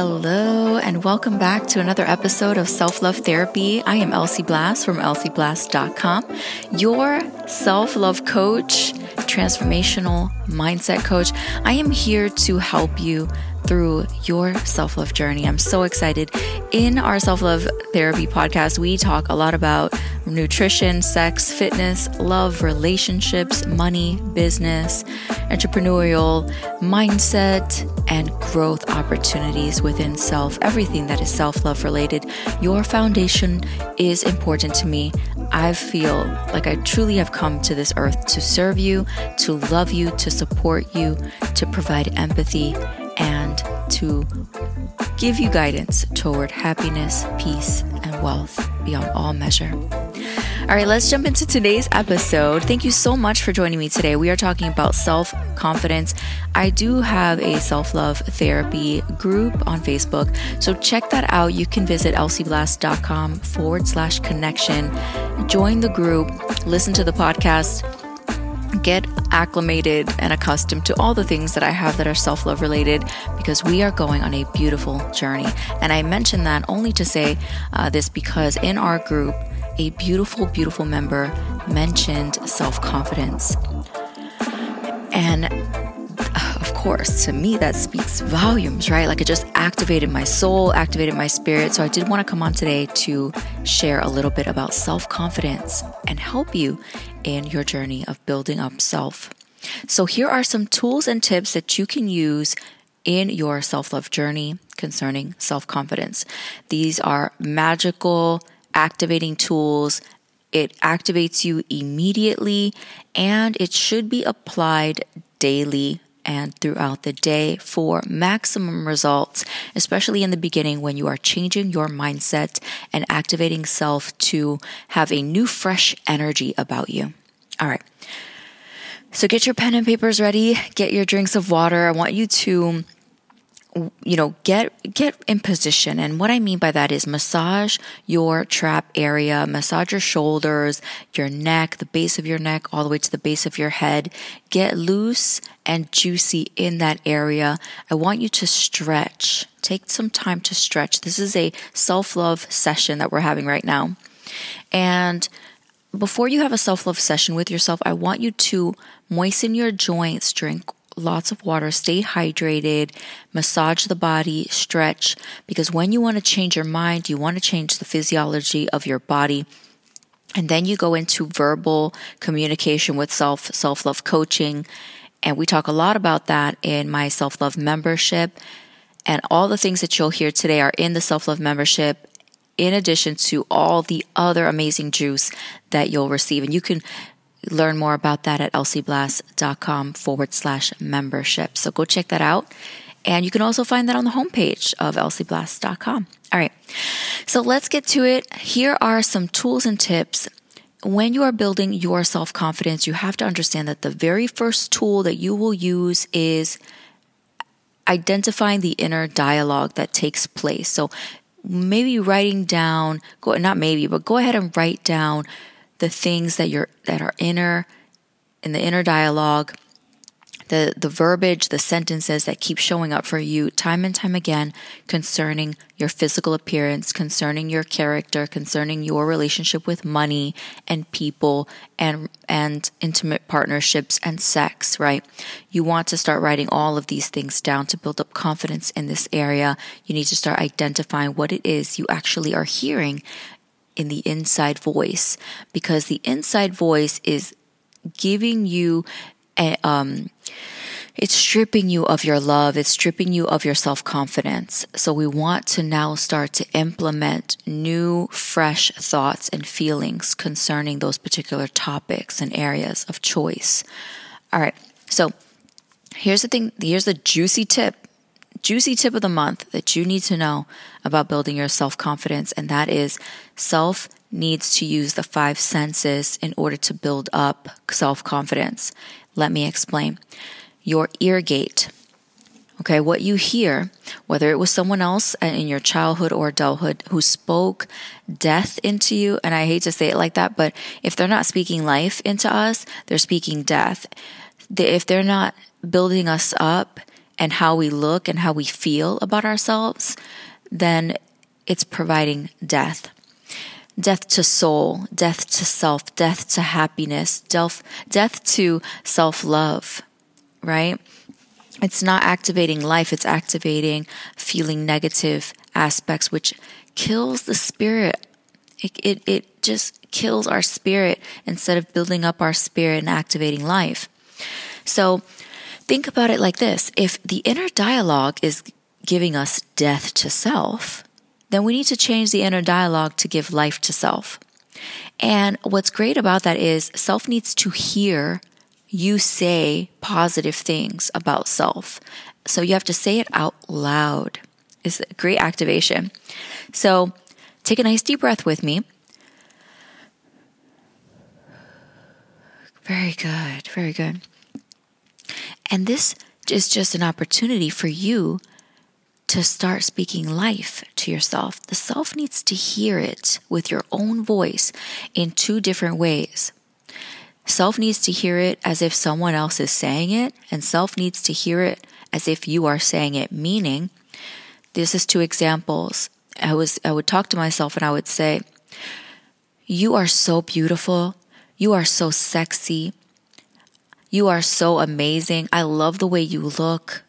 Hello, and welcome back to another episode of Self Love Therapy. I am Elsie Blast from elsieblast.com, your self love coach, transformational mindset coach. I am here to help you through your self love journey. I'm so excited. In our self love therapy podcast, we talk a lot about nutrition, sex, fitness, love, relationships, money, business, entrepreneurial mindset, and growth opportunities within self, everything that is self love related. Your foundation is important to me. I feel like I truly have come to this earth to serve you, to love you, to support you, to provide empathy, and to give you guidance toward happiness, peace, and wealth beyond all measure. All right, let's jump into today's episode. Thank you so much for joining me today. We are talking about self confidence. I do have a self love therapy group on Facebook, so check that out. You can visit elsieblast.com forward slash connection. Join the group, listen to the podcast get acclimated and accustomed to all the things that I have that are self love related because we are going on a beautiful journey. And I mention that only to say uh, this because in our group, a beautiful, beautiful member mentioned self confidence. And uh, of course, to me, that speaks volumes, right? Like it just activated my soul, activated my spirit. So I did want to come on today to share a little bit about self confidence and help you in your journey of building up self. So here are some tools and tips that you can use in your self love journey concerning self confidence. These are magical, activating tools. It activates you immediately and it should be applied daily and throughout the day for maximum results, especially in the beginning when you are changing your mindset and activating self to have a new, fresh energy about you. All right. So get your pen and papers ready, get your drinks of water. I want you to you know get get in position. And what i mean by that is massage your trap area massage your shoulders your neck the base of your neck all the way to the base of your head. Get loose and juicy in that area. I want you to stretch. Take some time to stretch. This is a self-love session that we're having right now. And before you have a self love session with yourself, I want you to moisten your joints, drink lots of water, stay hydrated, massage the body, stretch, because when you want to change your mind, you want to change the physiology of your body. And then you go into verbal communication with self, self love coaching. And we talk a lot about that in my self love membership. And all the things that you'll hear today are in the self love membership in addition to all the other amazing juice that you'll receive. And you can learn more about that at elsieblast.com forward slash membership. So go check that out. And you can also find that on the homepage of elsieblast.com. All right. So let's get to it. Here are some tools and tips. When you are building your self confidence, you have to understand that the very first tool that you will use is identifying the inner dialogue that takes place. So maybe writing down, go, not maybe, but go ahead and write down the things that you're that are inner in the inner dialogue the the verbiage the sentences that keep showing up for you time and time again concerning your physical appearance concerning your character concerning your relationship with money and people and and intimate partnerships and sex right? You want to start writing all of these things down to build up confidence in this area. You need to start identifying what it is you actually are hearing in the inside voice because the inside voice is giving you a, um, it's stripping you of your love. It's stripping you of your self confidence. So we want to now start to implement new, fresh thoughts and feelings concerning those particular topics and areas of choice. All right. So here's the thing. Here's the juicy tip juicy tip of the month that you need to know about building your self confidence, and that is self needs to use the five senses in order to build up self confidence. Let me explain. Your ear gate. Okay, what you hear, whether it was someone else in your childhood or adulthood who spoke death into you, and I hate to say it like that, but if they're not speaking life into us, they're speaking death. If they're not building us up and how we look and how we feel about ourselves, then it's providing death. Death to soul, death to self, death to happiness, death, death to self love, right? It's not activating life, it's activating feeling negative aspects, which kills the spirit. It, it, it just kills our spirit instead of building up our spirit and activating life. So think about it like this if the inner dialogue is giving us death to self, then we need to change the inner dialogue to give life to self. And what's great about that is self needs to hear you say positive things about self. So you have to say it out loud. It's a great activation. So take a nice deep breath with me. Very good, very good. And this is just an opportunity for you to start speaking life to yourself. The self needs to hear it with your own voice in two different ways. Self needs to hear it as if someone else is saying it, and self needs to hear it as if you are saying it, meaning, this is two examples. I was I would talk to myself and I would say, You are so beautiful. You are so sexy. You are so amazing. I love the way you look.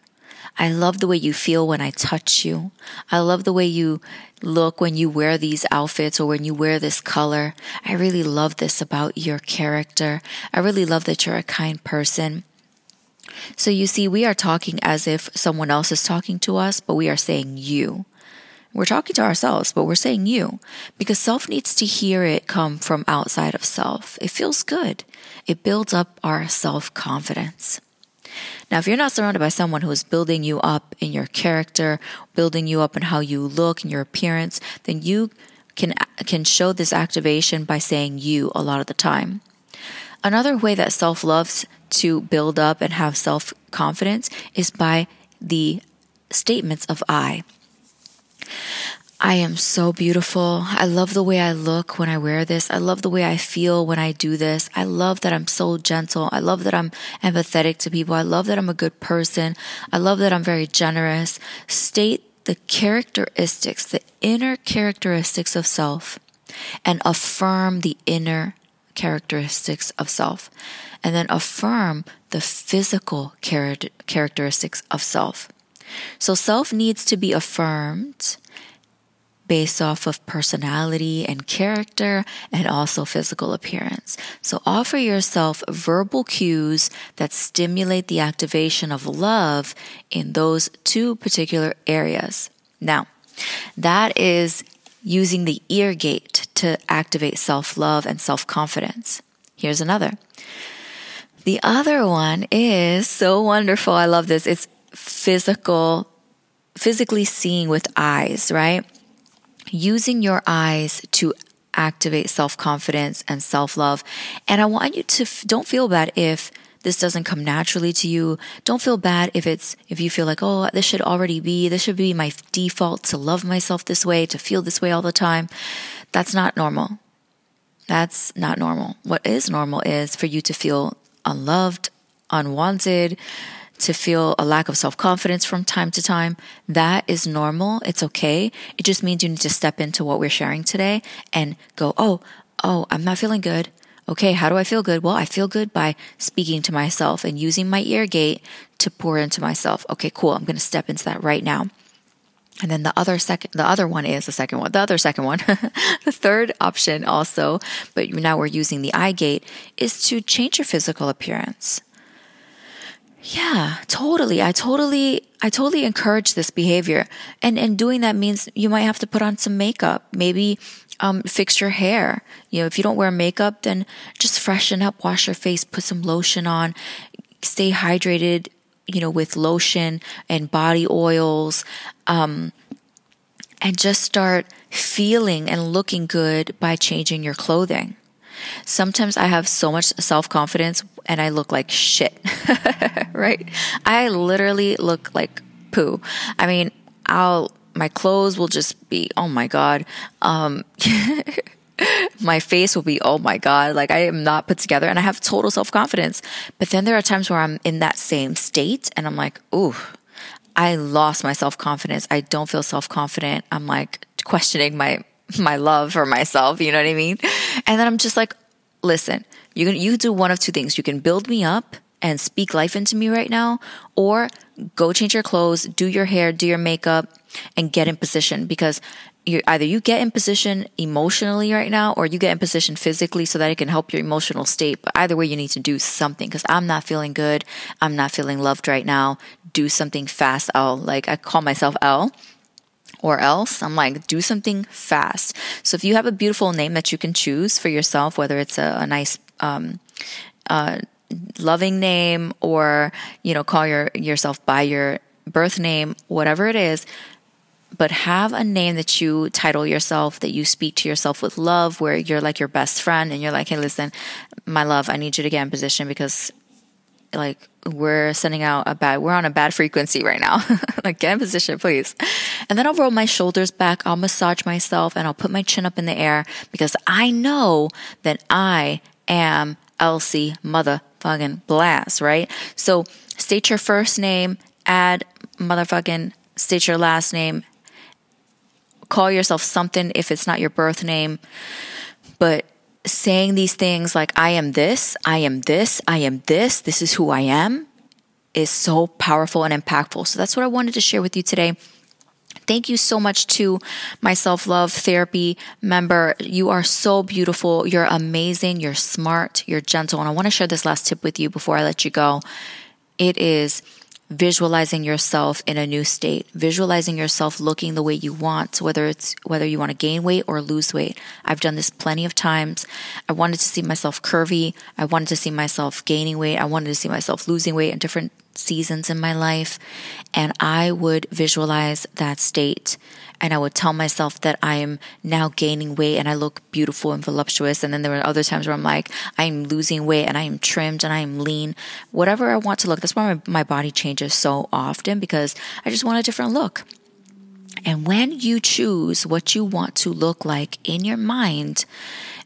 I love the way you feel when I touch you. I love the way you look when you wear these outfits or when you wear this color. I really love this about your character. I really love that you're a kind person. So you see, we are talking as if someone else is talking to us, but we are saying you. We're talking to ourselves, but we're saying you because self needs to hear it come from outside of self. It feels good. It builds up our self confidence. Now, if you're not surrounded by someone who is building you up in your character, building you up in how you look and your appearance, then you can, can show this activation by saying you a lot of the time. Another way that self loves to build up and have self confidence is by the statements of I. I am so beautiful. I love the way I look when I wear this. I love the way I feel when I do this. I love that I'm so gentle. I love that I'm empathetic to people. I love that I'm a good person. I love that I'm very generous. State the characteristics, the inner characteristics of self, and affirm the inner characteristics of self. And then affirm the physical char- characteristics of self. So self needs to be affirmed based off of personality and character and also physical appearance. So offer yourself verbal cues that stimulate the activation of love in those two particular areas. Now, that is using the ear gate to activate self love and self confidence. Here's another. The other one is so wonderful. I love this. It's physical, physically seeing with eyes, right? using your eyes to activate self confidence and self love. And I want you to f- don't feel bad if this doesn't come naturally to you. Don't feel bad if it's, if you feel like, oh, this should already be, this should be my default to love myself this way, to feel this way all the time. That's not normal. That's not normal. What is normal is for you to feel unloved, unwanted, to feel a lack of self confidence from time to time. That is normal. It's okay. It just means you need to step into what we're sharing today and go, oh, oh, I'm not feeling good. Okay, how do I feel good? Well, I feel good by speaking to myself and using my ear gate to pour into myself. Okay, cool. I'm going to step into that right now. And then the other second, the other one is the second one. The other second one, the third option also, but now we're using the eye gate, is to change your physical appearance. Yeah, totally. I totally I totally encourage this behavior. And and doing that means you might have to put on some makeup, maybe um, fix your hair. You know, if you don't wear makeup, then just freshen up, wash your face, put some lotion on, stay hydrated, you know, with lotion and body oils. Um, and just start feeling and looking good by changing your clothing. Sometimes I have so much self confidence and I look like shit, right? I literally look like poo. I mean, I'll, my clothes will just be, oh my God. Um, my face will be, oh my God, like I am not put together and I have total self confidence. But then there are times where I'm in that same state and I'm like, ooh, I lost my self confidence. I don't feel self confident. I'm like questioning my my love for myself. You know what I mean? And then I'm just like, listen, you can you do one of two things. You can build me up and speak life into me right now, or go change your clothes, do your hair, do your makeup, and get in position because you either you get in position emotionally right now or you get in position physically so that it can help your emotional state. But either way, you need to do something because I'm not feeling good. I'm not feeling loved right now. Do something fast, L. Like I call myself L or else I'm like, do something fast. So if you have a beautiful name that you can choose for yourself, whether it's a, a nice, um, uh, loving name or, you know, call your, yourself by your birth name, whatever it is, but have a name that you title yourself, that you speak to yourself with love, where you're like your best friend and you're like, hey, listen, my love, I need you to get in position because like we're sending out a bad we're on a bad frequency right now. Like get in position please. And then i'll roll my shoulders back. I'll massage myself and i'll put my chin up in the air because i know that i am elsie motherfucking blast right? So state your first name add motherfucking state your last name. Call yourself something if it's not your birth name. But saying these things like, I am this, I am this, I am this, this is who I am, is so powerful and impactful. So that's what I wanted to share with you today. Thank you so much to my self love therapy member. You are so beautiful. You're amazing. You're smart. You're gentle. And I want to share this last tip with you before I let you go. It is visualizing yourself in a new state, visualizing yourself looking the way you want, whether it's whether you want to gain weight or lose weight. I've done this plenty of times. I wanted to see myself curvy. I wanted to see myself gaining weight. I wanted to see myself losing weight in different seasons in my life. And I would visualize that state and I would tell myself that I am now gaining weight and I look beautiful and voluptuous. And then there were other times where I'm like, I'm losing weight and I am trimmed and I am lean, whatever I want to look. That's why my, my body changes so often because I just want a different look. And when you choose what you want to look like in your mind,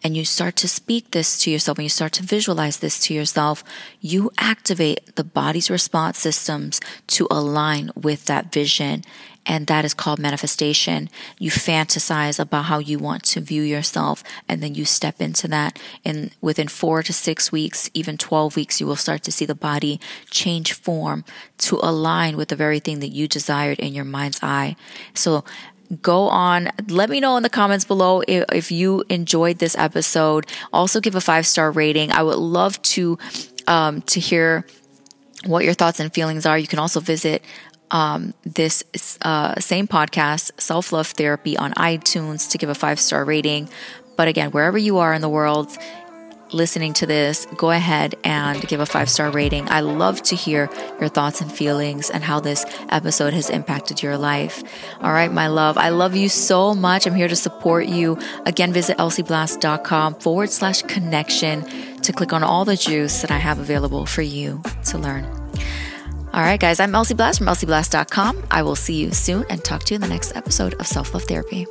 and you start to speak this to yourself and you start to visualize this to yourself, you activate the body's response systems to align with that vision. And that is called manifestation. You fantasize about how you want to view yourself, and then you step into that. And within four to six weeks, even 12 weeks, you will start to see the body change form to align with the very thing that you desired in your mind's eye. So go on. Let me know in the comments below if, if you enjoyed this episode. Also, give a five star rating. I would love to um, to hear what your thoughts and feelings are. You can also visit um, this uh, same podcast, Self Love Therapy, on iTunes to give a five star rating. But again, wherever you are in the world, listening to this, go ahead and give a five star rating. I love to hear your thoughts and feelings and how this episode has impacted your life. All right, my love, I love you so much. I'm here to support you. Again, visit elsieblast.com forward slash connection to click on all the juice that I have available for you to learn. All right, guys, I'm Elsie Blast from elsieblast.com. I will see you soon and talk to you in the next episode of Self Love Therapy.